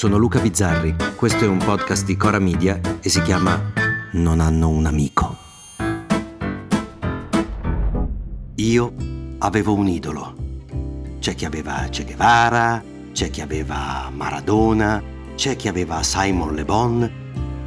sono Luca Bizzarri, questo è un podcast di Cora Media e si chiama Non hanno un amico. Io avevo un idolo. C'è chi aveva Che Guevara, c'è chi aveva Maradona, c'è chi aveva Simon Le Bon.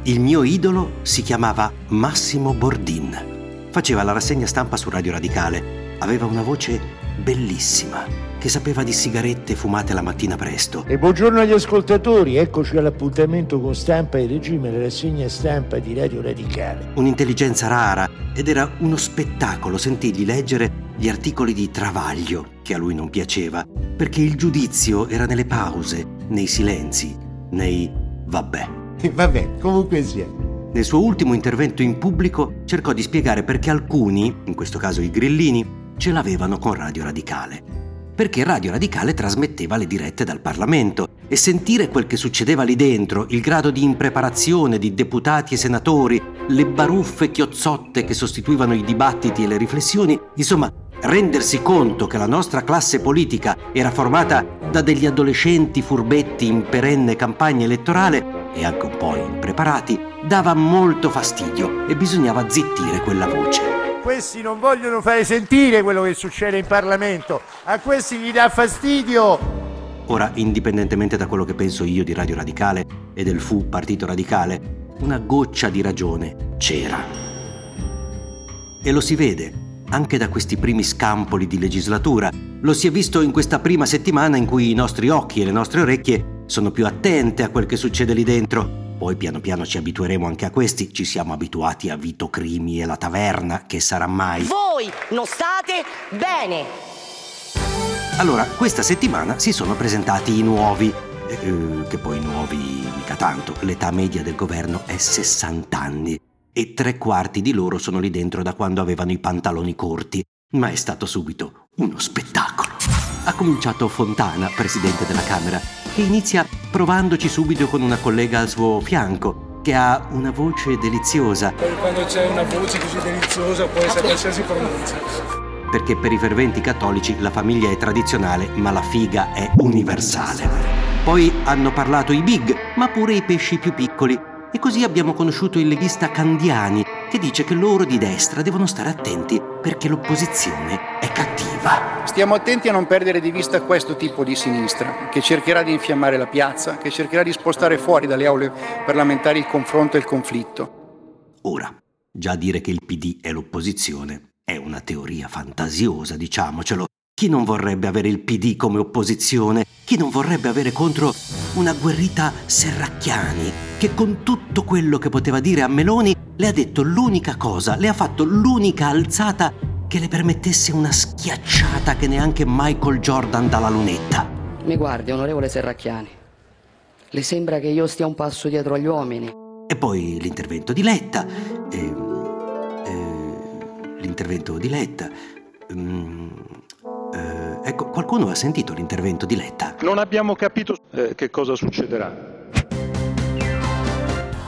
Il mio idolo si chiamava Massimo Bordin. Faceva la rassegna stampa su Radio Radicale. Aveva una voce bellissima che sapeva di sigarette fumate la mattina presto. E buongiorno agli ascoltatori, eccoci all'appuntamento con Stampa e Regime, la rassegna stampa di Radio Radicale. Un'intelligenza rara ed era uno spettacolo sentirgli leggere gli articoli di Travaglio, che a lui non piaceva, perché il giudizio era nelle pause, nei silenzi, nei vabbè. E vabbè, comunque sia. Nel suo ultimo intervento in pubblico cercò di spiegare perché alcuni, in questo caso i grillini, ce l'avevano con Radio Radicale perché Radio Radicale trasmetteva le dirette dal Parlamento e sentire quel che succedeva lì dentro, il grado di impreparazione di deputati e senatori, le baruffe chiozzotte che sostituivano i dibattiti e le riflessioni, insomma, rendersi conto che la nostra classe politica era formata da degli adolescenti furbetti in perenne campagna elettorale e anche un po' impreparati, dava molto fastidio e bisognava zittire quella voce questi non vogliono fare sentire quello che succede in Parlamento, a questi gli dà fastidio. Ora, indipendentemente da quello che penso io di Radio Radicale e del fu Partito Radicale, una goccia di ragione c'era. E lo si vede anche da questi primi scampoli di legislatura. Lo si è visto in questa prima settimana in cui i nostri occhi e le nostre orecchie sono più attente a quel che succede lì dentro poi piano piano ci abitueremo anche a questi, ci siamo abituati a Vito Crimi e la taverna, che sarà mai. Voi non state bene! Allora, questa settimana si sono presentati i nuovi, eh, che poi nuovi mica tanto, l'età media del governo è 60 anni e tre quarti di loro sono lì dentro da quando avevano i pantaloni corti, ma è stato subito uno spettacolo. Ha cominciato Fontana, presidente della Camera, che inizia provandoci subito con una collega al suo fianco, che ha una voce deliziosa. Poi quando c'è una voce così deliziosa può essere qualsiasi pronuncia. Perché per i ferventi cattolici la famiglia è tradizionale, ma la figa è universale. Poi hanno parlato i big, ma pure i pesci più piccoli. E così abbiamo conosciuto il leghista Candiani, che dice che loro di destra devono stare attenti perché l'opposizione è cattiva. Stiamo attenti a non perdere di vista questo tipo di sinistra, che cercherà di infiammare la piazza, che cercherà di spostare fuori dalle aule parlamentari il confronto e il conflitto. Ora, già dire che il PD è l'opposizione è una teoria fantasiosa, diciamocelo. Chi non vorrebbe avere il PD come opposizione? Chi non vorrebbe avere contro una guerrita Serracchiani, che con tutto quello che poteva dire a Meloni le ha detto l'unica cosa, le ha fatto l'unica alzata che le permettesse una schiacciata che neanche Michael Jordan dalla lunetta. Mi guardi, onorevole Serracchiani. Le sembra che io stia un passo dietro agli uomini? E poi l'intervento di Letta. E, e, l'intervento di Letta. Mm, eh, ecco, qualcuno ha sentito l'intervento di Letta? Non abbiamo capito eh, che cosa succederà.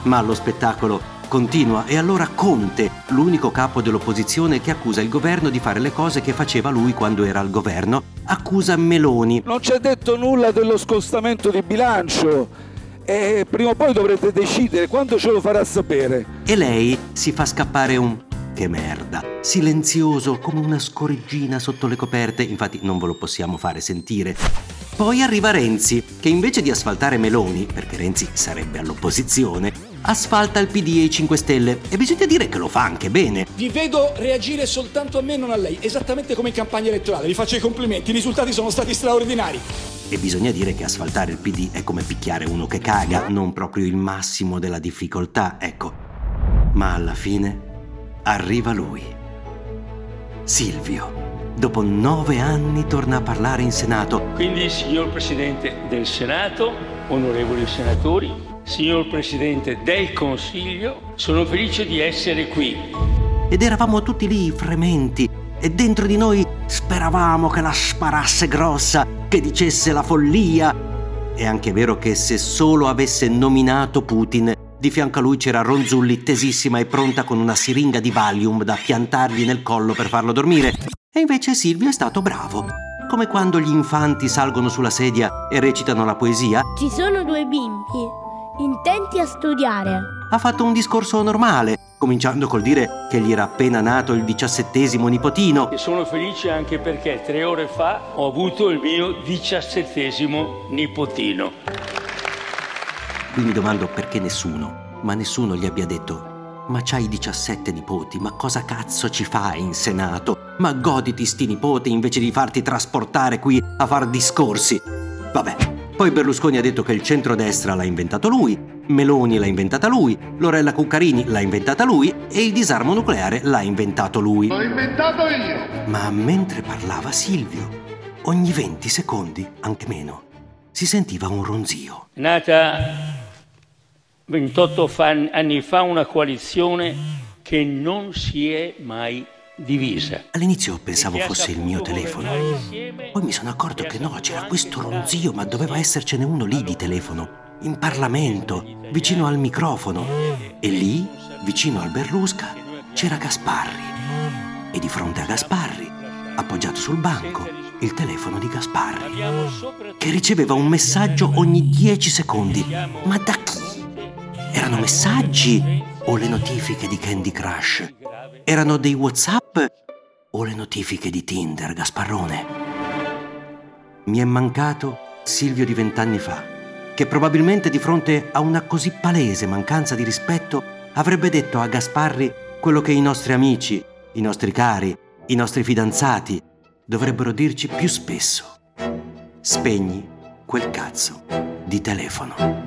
Ma lo spettacolo continua e allora Conte, l'unico capo dell'opposizione che accusa il governo di fare le cose che faceva lui quando era al governo, accusa Meloni. Non c'è detto nulla dello scostamento di bilancio. E prima o poi dovrete decidere quando ce lo farà sapere. E lei si fa scappare un che merda, silenzioso come una scorreggina sotto le coperte, infatti non ve lo possiamo fare sentire. Poi arriva Renzi, che invece di asfaltare Meloni, perché Renzi sarebbe all'opposizione, asfalta il PD e i 5 Stelle e bisogna dire che lo fa anche bene. Vi vedo reagire soltanto a me, non a lei, esattamente come in campagna elettorale. Vi faccio i complimenti, i risultati sono stati straordinari. E bisogna dire che asfaltare il PD è come picchiare uno che caga, non proprio il massimo della difficoltà, ecco. Ma alla fine arriva lui. Silvio. Dopo nove anni torna a parlare in Senato. Quindi, signor Presidente del Senato, onorevoli senatori, signor Presidente del Consiglio, sono felice di essere qui. Ed eravamo tutti lì frementi e dentro di noi speravamo che la sparasse grossa, che dicesse la follia. È anche vero che se solo avesse nominato Putin, di fianco a lui c'era Ronzulli tesissima e pronta con una siringa di Valium da piantargli nel collo per farlo dormire. E invece Silvio è stato bravo. Come quando gli infanti salgono sulla sedia e recitano la poesia, Ci sono due bimbi intenti a studiare. ha fatto un discorso normale, cominciando col dire che gli era appena nato il diciassettesimo nipotino. E sono felice anche perché tre ore fa ho avuto il mio diciassettesimo nipotino. Qui mi domando perché nessuno, ma nessuno gli abbia detto ma c'hai 17 nipoti, ma cosa cazzo ci fai in Senato? Ma goditi sti nipoti invece di farti trasportare qui a far discorsi. Vabbè, poi Berlusconi ha detto che il centrodestra l'ha inventato lui, Meloni l'ha inventata lui, Lorella Cuccarini l'ha inventata lui e il disarmo nucleare l'ha inventato lui. L'ho inventato io! Ma mentre parlava Silvio, ogni 20 secondi, anche meno, si sentiva un ronzio. Nata 28 fa- anni fa una coalizione che non si è mai divisa. All'inizio pensavo fosse il mio telefono, poi mi sono accorto che no, c'era questo ronzio, ma doveva essercene uno lì di telefono, in Parlamento, vicino al microfono. E lì, vicino al Berlusca, c'era Gasparri. E di fronte a Gasparri, appoggiato sul banco, il telefono di Gasparri, che riceveva un messaggio ogni 10 secondi. Ma da? Erano messaggi o le notifiche di Candy Crush? Erano dei WhatsApp o le notifiche di Tinder, Gasparrone? Mi è mancato Silvio di vent'anni fa, che probabilmente di fronte a una così palese mancanza di rispetto avrebbe detto a Gasparri quello che i nostri amici, i nostri cari, i nostri fidanzati dovrebbero dirci più spesso. Spegni quel cazzo di telefono.